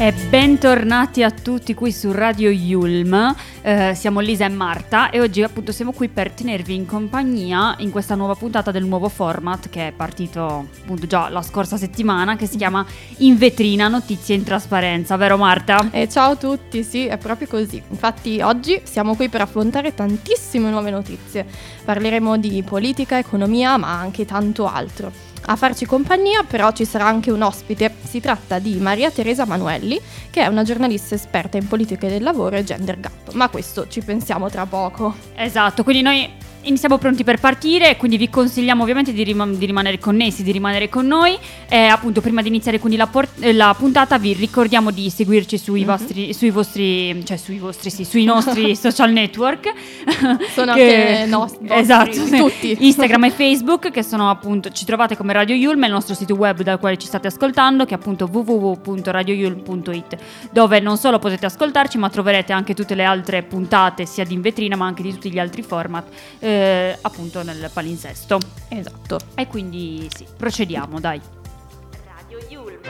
E bentornati a tutti qui su Radio Yulm, eh, siamo Lisa e Marta e oggi appunto siamo qui per tenervi in compagnia in questa nuova puntata del nuovo format che è partito appunto già la scorsa settimana che si chiama In vetrina notizie in trasparenza, vero Marta? E ciao a tutti, sì, è proprio così. Infatti oggi siamo qui per affrontare tantissime nuove notizie. Parleremo di politica, economia, ma anche tanto altro. A farci compagnia però ci sarà anche un ospite, si tratta di Maria Teresa Manuelli, che è una giornalista esperta in politiche del lavoro e gender gap, ma questo ci pensiamo tra poco. Esatto, quindi noi Iniziamo pronti per partire, quindi vi consigliamo ovviamente di, rim- di, rimanere connessi, di rimanere con noi. E appunto, prima di iniziare quindi la, por- la puntata, vi ricordiamo di seguirci sui, mm-hmm. vostri, sui vostri, cioè sui vostri, sì, sui nostri social network. Sono che, anche nostri. Esatto, tutti. Instagram e Facebook, che sono appunto, ci trovate come Radio Yulm, il nostro sito web dal quale ci state ascoltando, che è appunto www.radioyulm.it, dove non solo potete ascoltarci, ma troverete anche tutte le altre puntate, sia di in vetrina, ma anche di tutti gli altri format. Eh, eh, appunto nel palinsesto. Esatto. E quindi sì, procediamo, dai. Radio Yulm.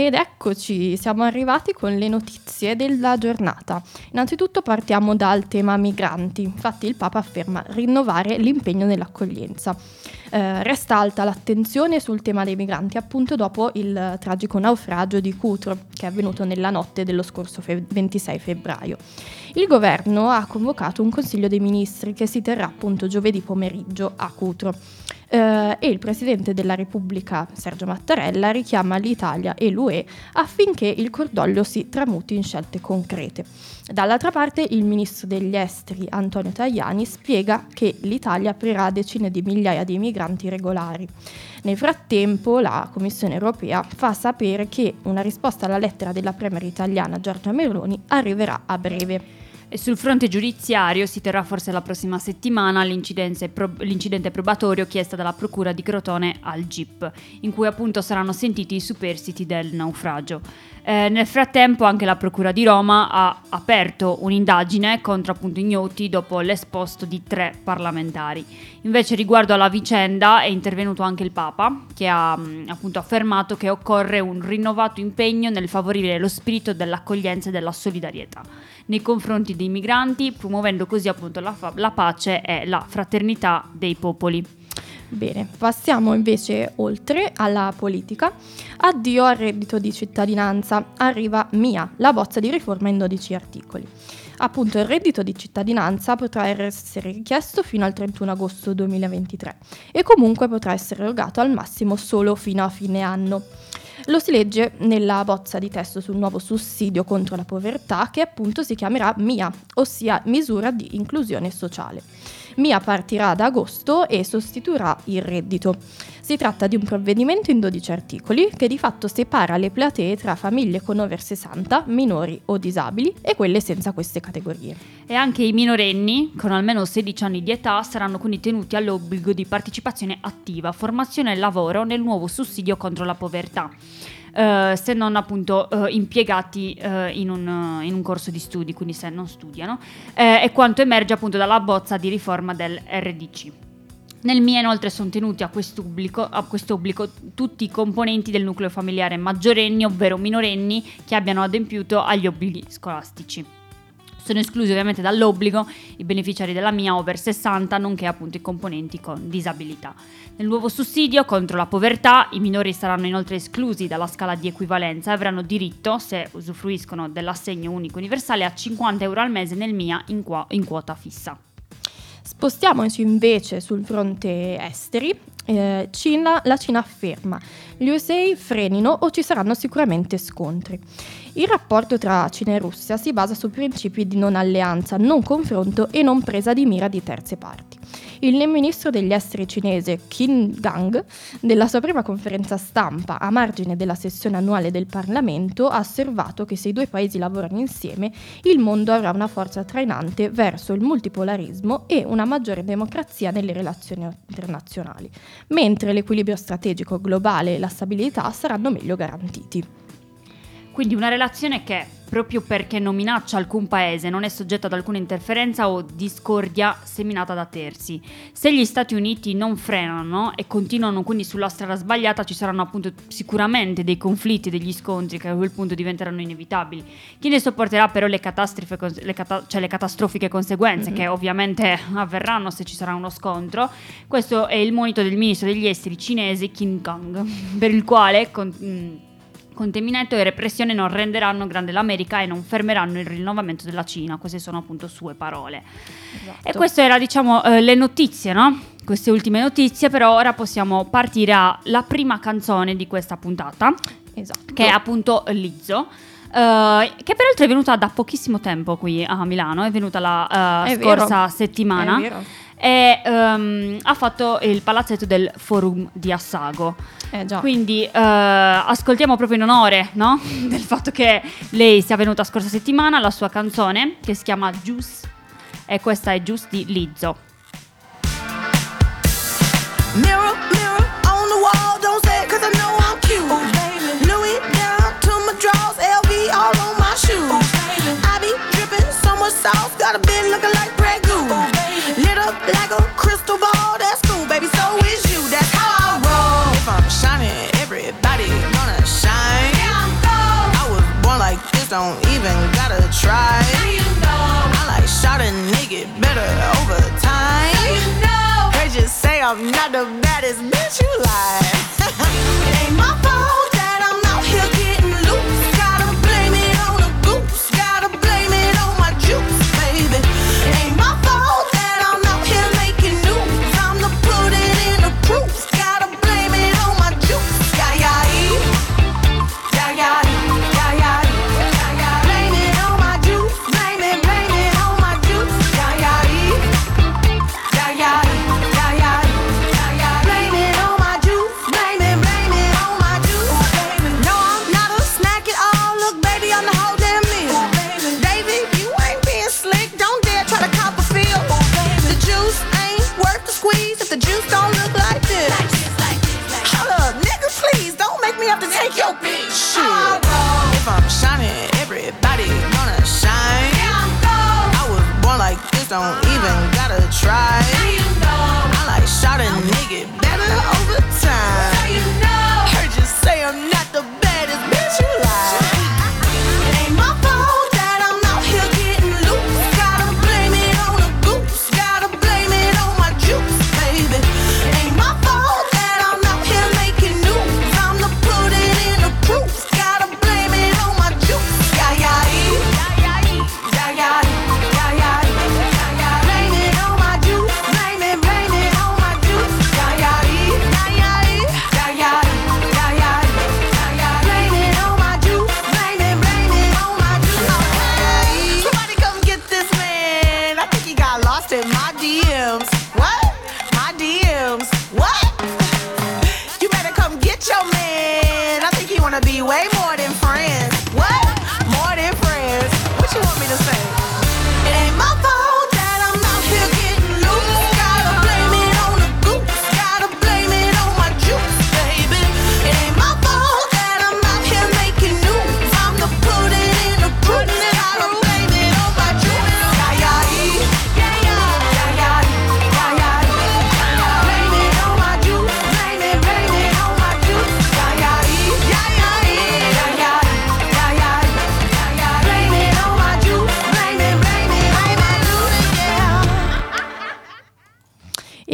Ed eccoci, siamo arrivati con le notizie della giornata. Innanzitutto partiamo dal tema migranti. Infatti il Papa afferma rinnovare l'impegno nell'accoglienza. Eh, resta alta l'attenzione sul tema dei migranti appunto dopo il tragico naufragio di Cutro che è avvenuto nella notte dello scorso fe- 26 febbraio. Il governo ha convocato un consiglio dei ministri che si terrà appunto giovedì pomeriggio a Cutro eh, e il Presidente della Repubblica Sergio Mattarella richiama l'Italia e l'UE affinché il cordoglio si tramuti in scelte concrete. Dall'altra parte il Ministro degli Esteri Antonio Tajani spiega che l'Italia aprirà decine di migliaia di migranti regolari. Nel frattempo la Commissione europea fa sapere che una risposta alla lettera della Premier italiana Giorgia Meloni arriverà a breve. E sul fronte giudiziario si terrà forse la prossima settimana l'incidente, probatorio chiesto dalla Procura di Crotone al GIP, in cui appunto saranno sentiti i superstiti del naufragio. Eh, nel frattempo anche la Procura di Roma ha aperto un'indagine contro appunto ignoti dopo l'esposto di tre parlamentari. Invece riguardo alla vicenda è intervenuto anche il Papa che ha mm, appunto affermato che occorre un rinnovato impegno nel favorire lo spirito dell'accoglienza e della solidarietà nei confronti dei migranti, promuovendo così appunto la, fa- la pace e la fraternità dei popoli. Bene, passiamo invece oltre alla politica. Addio al reddito di cittadinanza. Arriva Mia, la bozza di riforma in 12 articoli. Appunto, il reddito di cittadinanza potrà essere richiesto fino al 31 agosto 2023 e comunque potrà essere erogato al massimo solo fino a fine anno. Lo si legge nella bozza di testo sul nuovo sussidio contro la povertà che appunto si chiamerà MIA, ossia misura di inclusione sociale. MIA partirà ad agosto e sostituirà il reddito. Si tratta di un provvedimento in 12 articoli che di fatto separa le platee tra famiglie con over 60, minori o disabili e quelle senza queste categorie. E anche i minorenni con almeno 16 anni di età saranno quindi tenuti all'obbligo di partecipazione attiva, formazione e lavoro nel nuovo sussidio contro la povertà. Uh, se non appunto uh, impiegati uh, in, un, in, un, corso di studi, quindi se non studiano, e quanto emerge appunto dalla bozza di riforma del RDC. Nel MIA inoltre sono tenuti a quest'obbligo, a quest'obbligo tutti i componenti del nucleo familiare maggiorenni, ovvero minorenni, che abbiano adempiuto agli obblighi scolastici. Sono esclusi ovviamente dall'obbligo i beneficiari della MIA over 60, nonché appunto i componenti con disabilità. Nel nuovo sussidio contro la povertà i minori saranno inoltre esclusi dalla scala di equivalenza e avranno diritto, se usufruiscono dell'assegno unico universale, a 50 euro al mese nel MIA in, qua- in quota fissa. Spostiamoci invece sul fronte esteri. Eh, Cina, la Cina afferma gli USA frenino o ci saranno sicuramente scontri. Il rapporto tra Cina e Russia si basa su principi di non alleanza, non confronto e non presa di mira di terze parti. Il ministro degli esteri cinese Qin Gang, nella sua prima conferenza stampa a margine della sessione annuale del Parlamento, ha osservato che se i due paesi lavorano insieme, il mondo avrà una forza trainante verso il multipolarismo e una maggiore democrazia nelle relazioni internazionali, mentre l'equilibrio strategico globale e la stabilità saranno meglio garantiti. Quindi una relazione che, proprio perché non minaccia alcun paese, non è soggetta ad alcuna interferenza o discordia seminata da terzi. Se gli Stati Uniti non frenano e continuano quindi sulla strada sbagliata, ci saranno appunto sicuramente dei conflitti, degli scontri che a quel punto diventeranno inevitabili. Chi ne sopporterà però le, le, cata- cioè le catastrofiche conseguenze, mm-hmm. che ovviamente avverranno se ci sarà uno scontro? Questo è il monito del ministro degli esteri cinese Kim Kong, per il quale... Con, contenimento e repressione non renderanno grande l'America e non fermeranno il rinnovamento della Cina. Queste sono appunto sue parole. Esatto. E queste erano, diciamo, eh, le notizie, no? Queste ultime notizie, però ora possiamo partire alla prima canzone di questa puntata, esatto. che è appunto Lizzo. Uh, che peraltro è venuta da pochissimo tempo qui a Milano, è venuta la uh, scorsa vero. settimana. È vero e um, ha fatto il palazzetto del Forum di Assago. Eh Quindi uh, ascoltiamo proprio in onore no? del fatto che lei sia venuta scorsa settimana la sua canzone che si chiama Juice e questa è Juice di Lizzo. Mirror, Don't even gotta try. Now you know. I like shot a nigga better over time. Now you know. Heard you say I'm not the baddest bitch you like. it ain't my fault. Don't even gotta try. I like shot a nigga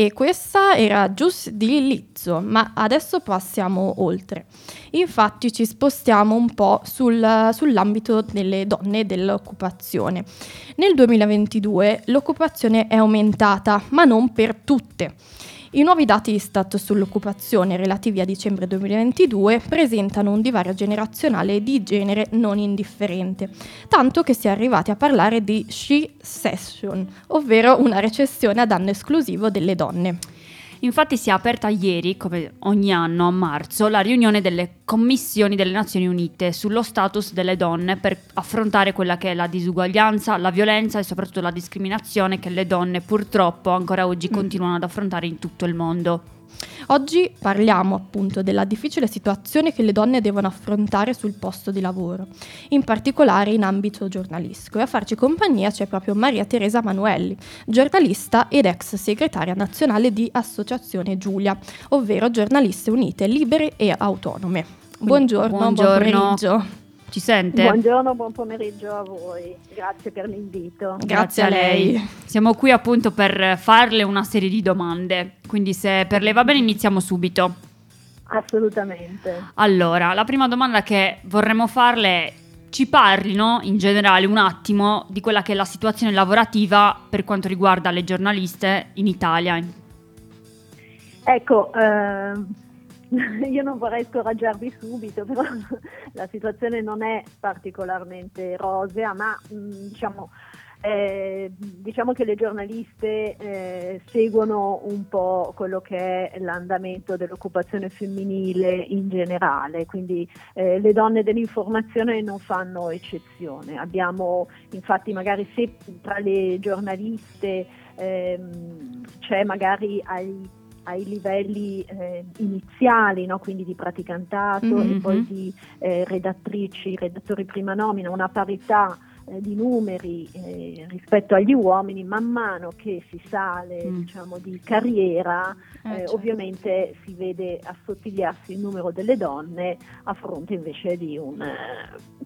E questa era Gius di Lizzo, ma adesso passiamo oltre. Infatti ci spostiamo un po' sul, sull'ambito delle donne e dell'occupazione. Nel 2022 l'occupazione è aumentata, ma non per tutte. I nuovi dati Istat sull'occupazione relativi a dicembre 2022 presentano un divario generazionale di genere non indifferente, tanto che si è arrivati a parlare di she session, ovvero una recessione a danno esclusivo delle donne. Infatti si è aperta ieri, come ogni anno a marzo, la riunione delle commissioni delle Nazioni Unite sullo status delle donne per affrontare quella che è la disuguaglianza, la violenza e soprattutto la discriminazione che le donne purtroppo ancora oggi mm. continuano ad affrontare in tutto il mondo. Oggi parliamo appunto della difficile situazione che le donne devono affrontare sul posto di lavoro, in particolare in ambito giornalistico. E a farci compagnia c'è proprio Maria Teresa Manuelli, giornalista ed ex segretaria nazionale di Associazione Giulia, ovvero Giornaliste Unite Libere e Autonome. Buongiorno, buongiorno. buon pomeriggio. Ci sente? Buongiorno, buon pomeriggio a voi. Grazie per l'invito. Grazie, Grazie a lei. Siamo qui appunto per farle una serie di domande, quindi se per lei va bene iniziamo subito. Assolutamente. Allora, la prima domanda che vorremmo farle è ci parlino in generale un attimo di quella che è la situazione lavorativa per quanto riguarda le giornaliste in Italia. Ecco, eh, io non vorrei scoraggiarvi subito, però la situazione non è particolarmente rosea, ma mm, diciamo, eh, diciamo che le giornaliste eh, seguono un po' quello che è l'andamento dell'occupazione femminile in generale, quindi eh, le donne dell'informazione non fanno eccezione. Abbiamo infatti magari se tra le giornaliste ehm, c'è magari ai ai livelli eh, iniziali, no? quindi di praticantato mm-hmm. e poi di eh, redattrici, redattori prima nomina, una parità eh, di numeri eh, rispetto agli uomini, man mano che si sale mm. diciamo, di carriera, eh, certo. ovviamente si vede assottigliarsi il numero delle donne a fronte invece di, un,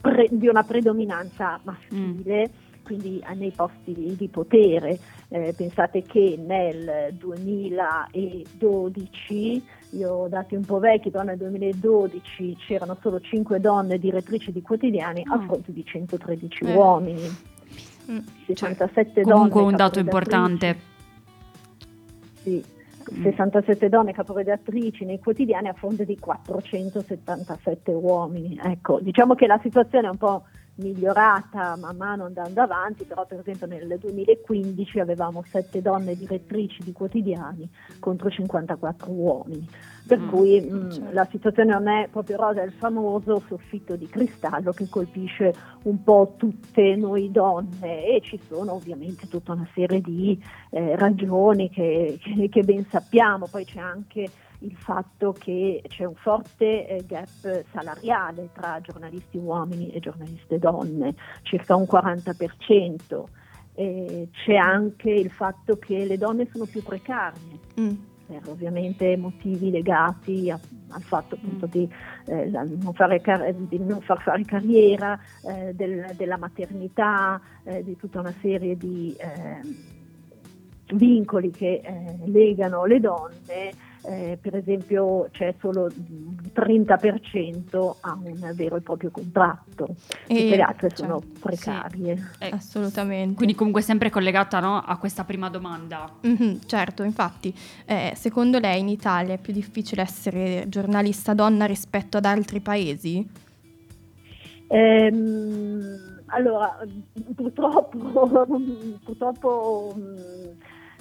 pre- di una predominanza maschile. Mm quindi nei posti di, potere. Eh, pensate che nel 2012, io ho dati un po' vecchi, però nel 2012 c'erano solo 5 donne direttrici di quotidiani a fronte di 113 eh. uomini. Mm. 67 cioè, comunque un dato importante. Sì, 67 mm. donne caporedattrici nei quotidiani a fronte di 477 uomini. Ecco, diciamo che la situazione è un po' migliorata man mano andando avanti, però per esempio nel 2015 avevamo 7 donne direttrici di quotidiani contro 54 uomini, per mm, cui mh, mm, certo. la situazione non è proprio rosa, è il famoso soffitto di cristallo che colpisce un po' tutte noi donne. E ci sono ovviamente tutta una serie di eh, ragioni che, che, che ben sappiamo, poi c'è anche il fatto che c'è un forte eh, gap salariale tra giornalisti uomini e giornaliste donne, circa un 40%. Eh, c'è anche il fatto che le donne sono più precarie. Mm. Per ovviamente motivi legati a, al fatto appunto mm. di, eh, non car- di, non far fare carriera, eh, del, della maternità, eh, di tutta una serie di ehm, vincoli che eh, legano le donne eh, per esempio c'è solo il 30% a un vero e proprio contratto, e tutte le altre certo, sono precarie. Sì, eh, assolutamente. Quindi comunque sempre collegata no, a questa prima domanda. Mm-hmm, certo, infatti, eh, secondo lei in Italia è più difficile essere giornalista donna rispetto ad altri paesi? Ehm, allora, purtroppo, purtroppo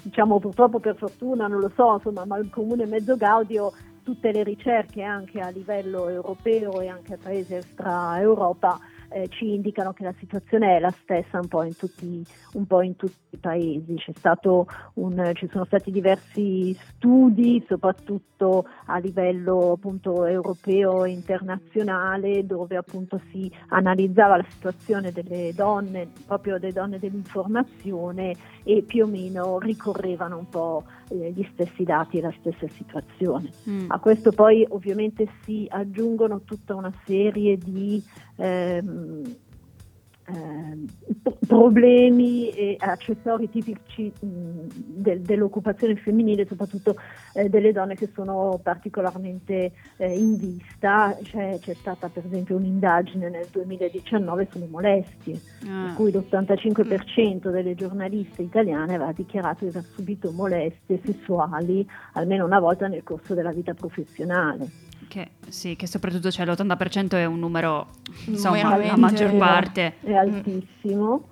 diciamo purtroppo per fortuna, non lo so, insomma, ma il comune mezzo Gaudio tutte le ricerche anche a livello europeo e anche a paesi extra Europa eh, ci indicano che la situazione è la stessa un po' in tutti, po in tutti i paesi. Un, ci sono stati diversi studi, soprattutto a livello appunto, europeo e internazionale, dove appunto si analizzava la situazione delle donne, proprio delle donne dell'informazione e più o meno ricorrevano un po' eh, gli stessi dati e la stessa situazione. Mm. A questo poi ovviamente si aggiungono tutta una serie di ehm, eh, problemi e accessori tipici mh, de, dell'occupazione femminile, soprattutto eh, delle donne che sono particolarmente eh, in vista. C'è, c'è, stata per esempio un'indagine nel 2019 sulle molestie, ah. per cui l'85% delle giornaliste italiane aveva dichiarato di aver subito molestie sessuali almeno una volta nel corso della vita professionale. Che, sì, che soprattutto cioè, l'80% è un numero, insomma, la maggior parte. È altissimo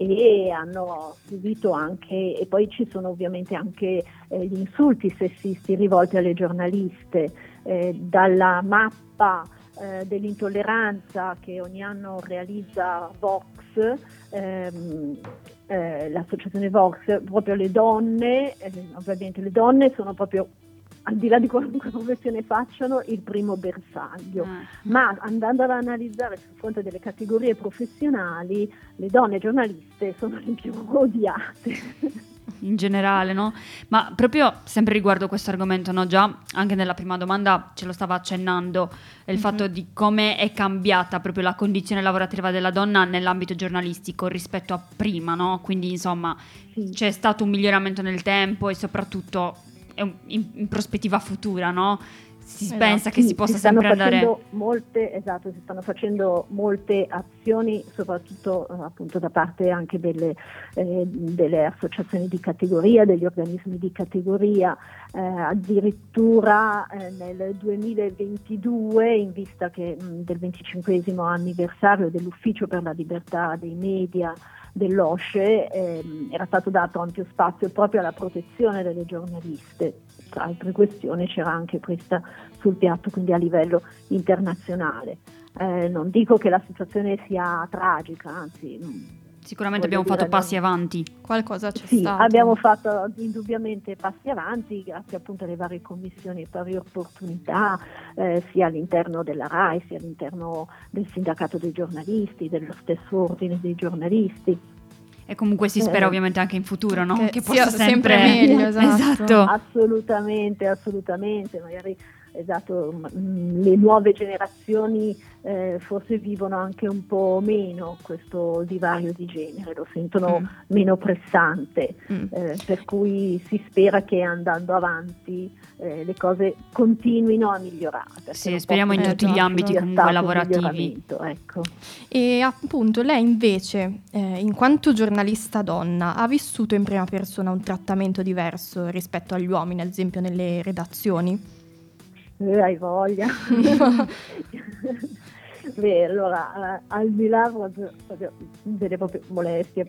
e hanno subito anche, e poi ci sono ovviamente anche eh, gli insulti sessisti rivolti alle giornaliste, eh, dalla mappa eh, dell'intolleranza che ogni anno realizza Vox, ehm, eh, l'associazione Vox, proprio le donne, eh, ovviamente le donne sono proprio al di là di qualunque professione facciano, il primo bersaglio. Ah. Ma andando ad analizzare sul fronte delle categorie professionali, le donne giornaliste sono le più odiate. In generale, no? Ma proprio sempre riguardo questo argomento, no? Già anche nella prima domanda ce lo stava accennando, il mm-hmm. fatto di come è cambiata proprio la condizione lavorativa della donna nell'ambito giornalistico rispetto a prima, no? Quindi insomma sì. c'è stato un miglioramento nel tempo e soprattutto in, in, prospettiva futura, no? Si esatto. pensa che si possa si sempre andare... Molte, esatto, si stanno facendo molte azioni, soprattutto eh, appunto da parte anche delle, eh, delle, associazioni di categoria, degli organismi di categoria, eh, addirittura eh, nel 2022, in vista che, mh, del 25 anniversario dell'Ufficio per la libertà dei media, dell'OSCE ehm, era stato dato ampio spazio proprio alla protezione delle giornaliste. Tra altre questioni c'era anche questa sul piatto, quindi a livello internazionale. Eh, non dico che la situazione sia tragica, anzi Sicuramente abbiamo fatto passi avanti. Qualcosa c'è sì, stato. abbiamo fatto indubbiamente passi avanti grazie appunto alle varie commissioni e pari opportunità, eh, sia all'interno della RAI, sia all'interno del sindacato dei giornalisti, dello stesso ordine dei giornalisti. E comunque si spera eh, ovviamente anche in futuro, no? Che, che possa sempre... sempre meglio, esatto. esatto. Assolutamente, assolutamente. Magari esatto, mm, le nuove generazioni eh, forse vivono anche un po' meno questo divario di genere, lo sentono mm. meno pressante, mm. eh, per cui si spera che andando avanti eh, le cose continuino a migliorare. Sì, speriamo in tutti gli ambiti comunque lavorativi. Ecco. E appunto lei invece, eh, in quanto giornalista donna, ha vissuto in prima persona un trattamento diverso rispetto agli uomini, ad esempio nelle redazioni? Eh, hai voglia. Beh, allora, al di là proprio, proprio, delle proprie molestie,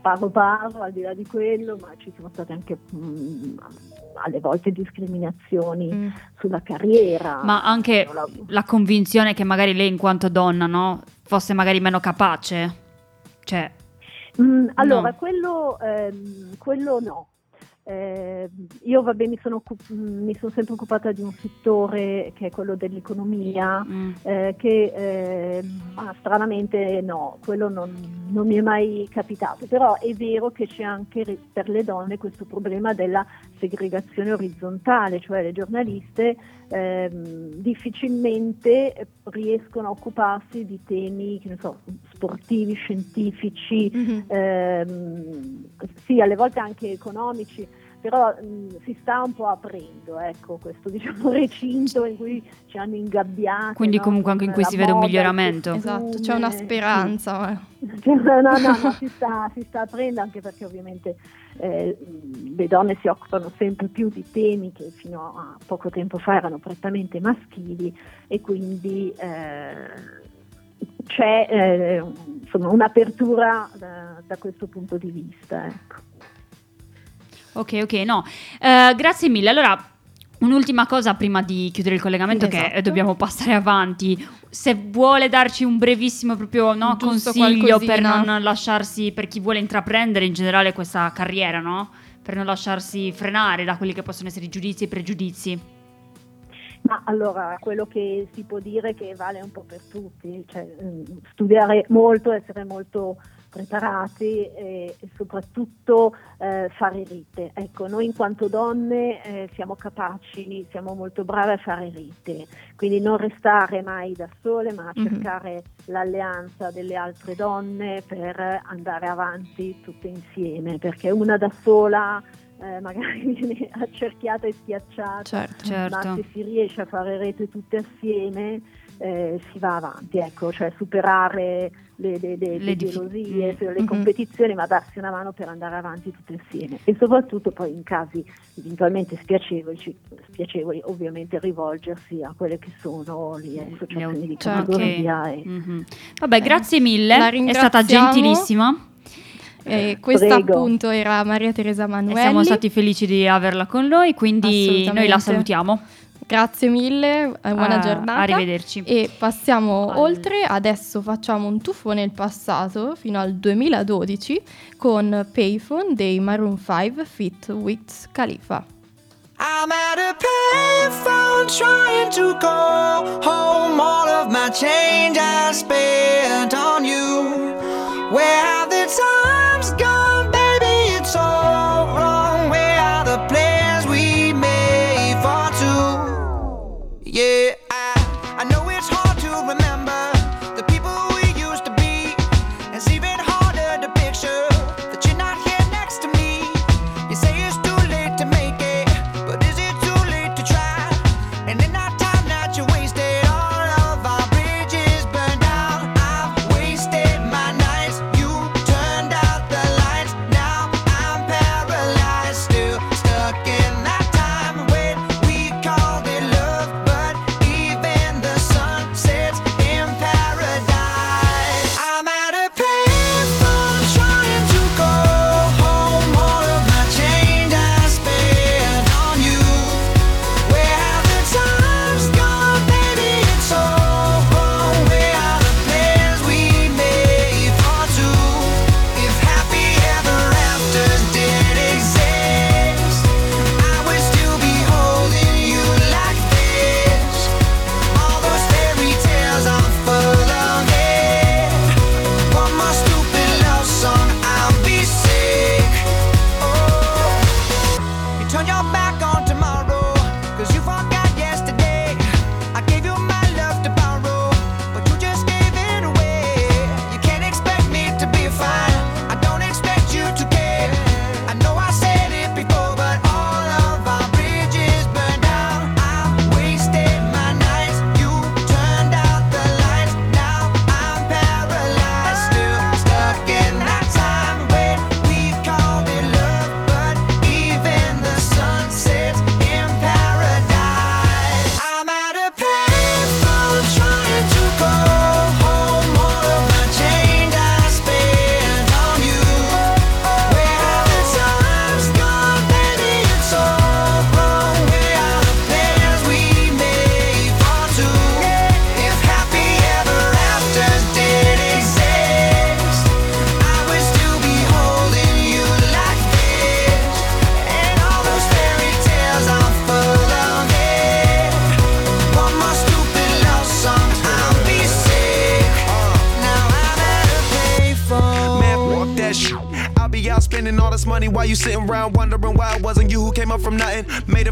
paro paro, al di là di quello, ma ci sono state anche mh, mm, alle volte discriminazioni mm. sulla carriera. Ma anche la... la... convinzione che magari lei in quanto donna, no, fosse magari meno capace? Cioè, mm, allora, no. quello, ehm, quello no, eh, io vabbè, mi, sono, mi, sono, sempre occupata di un settore che è quello dell'economia, mm. eh, che eh, ah, stranamente no, quello non, non, mi è mai capitato, però è vero che c'è anche per le donne questo problema della segregazione orizzontale, cioè le giornaliste ehm, difficilmente riescono a occuparsi di temi so, sportivi, scientifici, mm-hmm. ehm, sì, alle volte anche economici però mh, si sta un po' aprendo ecco, questo diciamo, recinto in cui ci hanno ingabbiati. Quindi no? comunque anche in cui si vede un miglioramento. Esatto, c'è una speranza. Sì. no, no, no, no si, sta, si, sta, aprendo anche perché ovviamente eh, le donne si occupano sempre più di temi che fino a poco tempo fa erano prettamente maschili e quindi eh, c'è eh, insomma, un'apertura da, da, questo punto di vista. Ecco. Ok, ok, no. Uh, grazie mille. Allora, un'ultima cosa prima di chiudere il collegamento esatto. che dobbiamo passare avanti. Se vuole darci un brevissimo proprio no, consiglio per non lasciarsi, per chi vuole intraprendere in generale questa carriera, no? Per non lasciarsi frenare da quelli che possono essere i giudizi e i pregiudizi. Ma allora, quello che si può dire che vale un po' per tutti, cioè, mm, studiare molto, essere molto preparati e, e soprattutto eh, fare rite. Ecco, noi in quanto donne eh, siamo capaci, siamo molto brave a fare rite, quindi non restare mai da sole, ma Mhm. cercare l'alleanza delle altre donne per andare avanti tutte insieme, perché una da sola eh, magari viene accerchiata e schiacciata Certo. Certo. ma se si riesce a fare rete tutte assieme eh, si va avanti, ecco, cioè superare le, le, le, le gelosie, mm. le Mhm. competizioni, ma darsi una mano per andare avanti tutte assieme e soprattutto poi in casi eventualmente spiacevoli, spiacevoli ovviamente rivolgersi a quelle che sono le associazioni di Certo. categoria e Mhm. Vabbè, grazie mille, è stata gentilissima. E questa Prego. appunto era Maria Teresa E Manuelli. siamo stati felici di averla con noi, quindi noi la salutiamo. Grazie mille, eh, buona Ah, giornata. Arrivederci. E passiamo Al- oltre, adesso facciamo un tuffo nel passato fino al 2012 con Payphone dei Maroon 5 Fit Wiz Khalifa. I'm at a payphone trying to go home. All of my change I spent on you.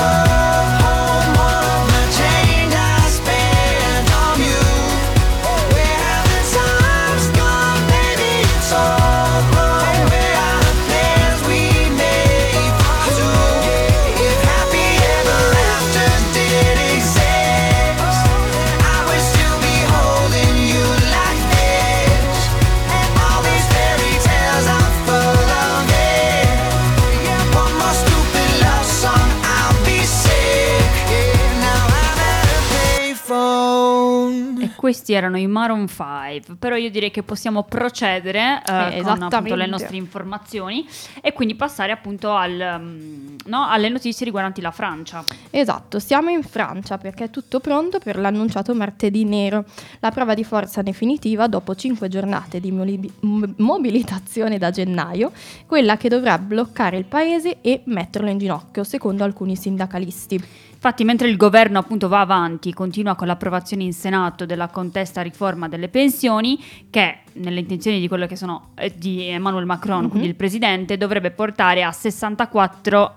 trying questi erano i Maroon 5, però io direi che possiamo procedere eh, Eh, con appunto le nostre informazioni e quindi passare appunto al, mm, no, alle notizie riguardanti la Francia. Esatto, siamo in Francia perché è tutto pronto per l'annunciato martedì nero, la prova di forza definitiva dopo cinque giornate di moli- mobilitazione da gennaio, quella che dovrà bloccare il paese e metterlo in ginocchio, secondo alcuni sindacalisti. Infatti, mentre il governo appunto va avanti, continua con l'approvazione in Senato della contesta riforma delle pensioni, che nelle intenzioni di quello che sono eh, di Emmanuel Macron, Mhm. quindi il presidente, dovrebbe portare a 64 a-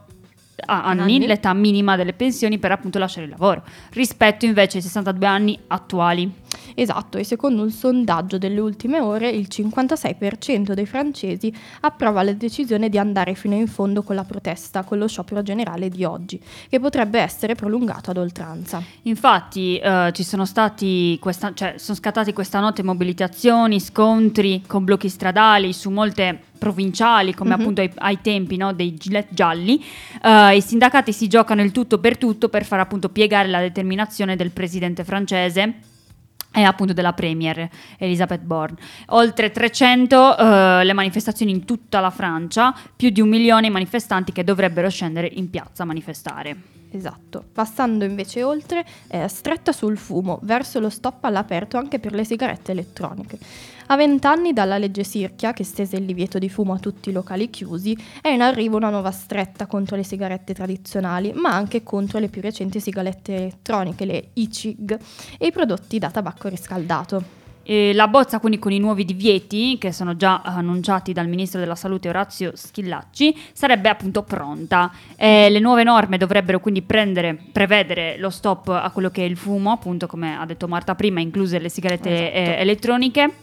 anni, Anni. l'età minima delle pensioni per appunto lasciare il lavoro, rispetto invece ai 62 anni attuali. Esatto, e secondo un sondaggio delle ultime ore il 56% dei francesi approva la decisione di andare fino in fondo con la protesta, con lo sciopero generale di oggi, che potrebbe essere prolungato ad oltranza. Infatti eh, ci sono stati questa, cioè, sono scattati questa notte mobilitazioni, scontri con blocchi stradali su molte provinciali come Mhm. appunto ai, ai tempi no, dei gilet gialli. Eh, I sindacati si giocano il tutto per tutto per far appunto piegare la determinazione del presidente francese e appunto della premier Elisabeth Borne. Oltre 300 eh, le manifestazioni in tutta la Francia, più di un milione i manifestanti che dovrebbero scendere in piazza a manifestare. Esatto. Passando invece oltre, eh, stretta sul fumo, verso lo stop all'aperto anche per le sigarette elettroniche. A vent'anni dalla legge Sirchia, che stese il divieto di fumo a tutti i locali chiusi, è in arrivo una nuova stretta contro le sigarette tradizionali, ma anche contro le più recenti sigarette elettroniche, le e-cig, e i prodotti da tabacco riscaldato. E la bozza quindi con i nuovi divieti che sono già annunciati dal ministro della salute Orazio Schillacci sarebbe appunto pronta. E le nuove norme dovrebbero quindi prendere, prevedere lo stop a quello che è il fumo, appunto come ha detto Marta prima, incluse le sigarette Esatto. eh, elettroniche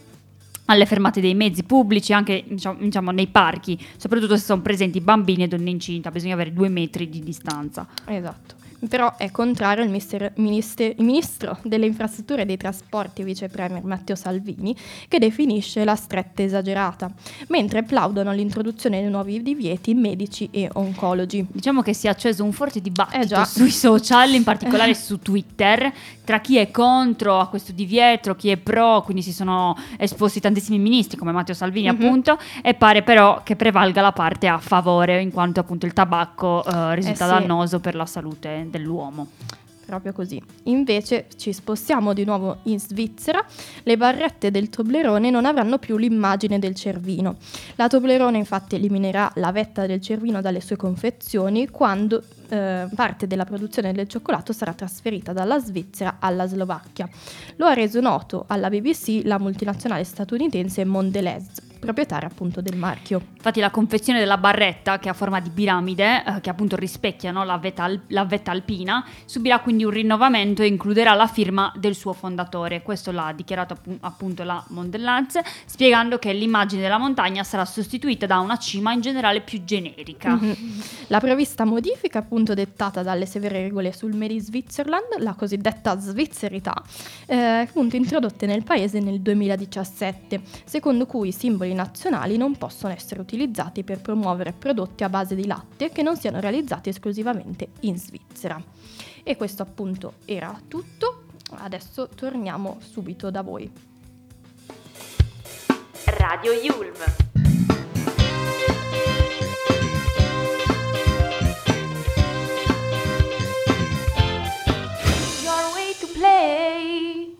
alle fermate dei mezzi pubblici, anche diciamo, diciamo, nei parchi, soprattutto se sono presenti bambini e donne incinta, bisogna avere due metri di distanza. Esatto. Però è contrario il, mister- minister- il ministro delle infrastrutture e dei trasporti, vice premier Matteo Salvini, che definisce la stretta esagerata, mentre plaudono all'introduzione di nuovi divieti medici e oncologi. Diciamo che si è acceso un forte Eh dibattito già. sui social, in particolare su Twitter, tra chi è contro a questo divieto, chi è pro, quindi si sono esposti tantissimi ministri come Matteo Salvini Mhm. appunto, e pare però che prevalga la parte a favore, in quanto appunto il tabacco eh, risulta Eh sì. dannoso per la salute dell'uomo. Proprio così. Invece ci spostiamo di nuovo in Svizzera. Le barrette del Toblerone non avranno più l'immagine del cervino. La Toblerone infatti eliminerà la vetta del cervino dalle sue confezioni quando eh, parte della produzione del cioccolato sarà trasferita dalla Svizzera alla Slovacchia. Lo ha reso noto alla BBC la multinazionale statunitense Mondelez, proprietaria appunto del marchio. Infatti la confezione della barretta, che ha forma di piramide, eh, che appunto rispecchia no, la, vetta al- la vetta alpina, subirà quindi un rinnovamento e includerà la firma del suo fondatore. Questo l'ha dichiarato appu- appunto la Mondelez, spiegando che l'immagine della montagna sarà sostituita da una cima in generale più generica. Mhm. La prevista modifica, appunto dettata dalle severe regole sul Made in Switzerland, la cosiddetta svizzerità, eh, appunto introdotte nel paese nel 2017, secondo cui i simboli nazionali non possono essere utilizzati per promuovere prodotti a base di latte che non siano realizzati esclusivamente in Svizzera. E questo appunto era tutto. Adesso torniamo subito da voi. Radio Yulm. Your way to play.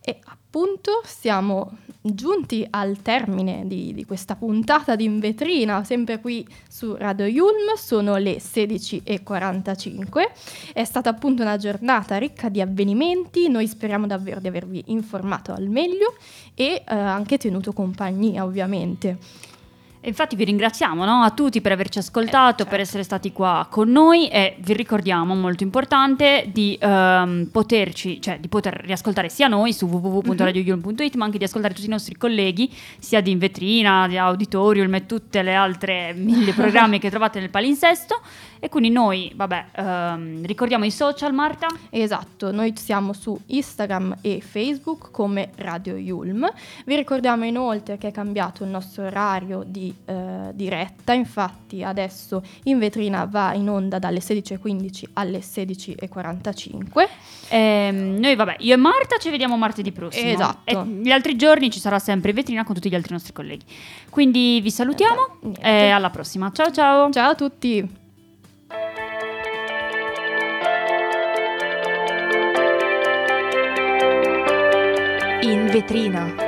E appunto siamo giunti al termine di, di questa puntata di In Vetrina, sempre qui su Radio Yulm, sono le 16.45. È stata appunto una giornata ricca di avvenimenti, noi speriamo davvero di avervi informato al meglio e eh, anche tenuto compagnia ovviamente. E Infatti vi ringraziamo no, a tutti per averci ascoltato, Eh, per certo. essere stati qua con noi e vi ricordiamo, molto importante, di ehm, poterci, cioè di poter riascoltare sia noi su www.radioyulm.it ma anche di ascoltare tutti i nostri colleghi, sia di Invetrina, di Auditorium e tutte le altre mille programmi che trovate nel palinsesto. E quindi noi, vabbè, ehm, ricordiamo i social, Marta? Esatto, noi siamo su Instagram e Facebook come Radio Yulm. Vi ricordiamo inoltre che è cambiato il nostro orario di eh, diretta, infatti adesso in vetrina va in onda dalle 16.15 alle 16.45. Ehm, noi vabbè, io e Marta ci vediamo martedì prossimo. Esatto. E gli altri giorni ci sarà sempre in vetrina con tutti gli altri nostri colleghi. Quindi vi salutiamo Niente. e alla prossima. Ciao ciao. Ciao a tutti! In vetrina.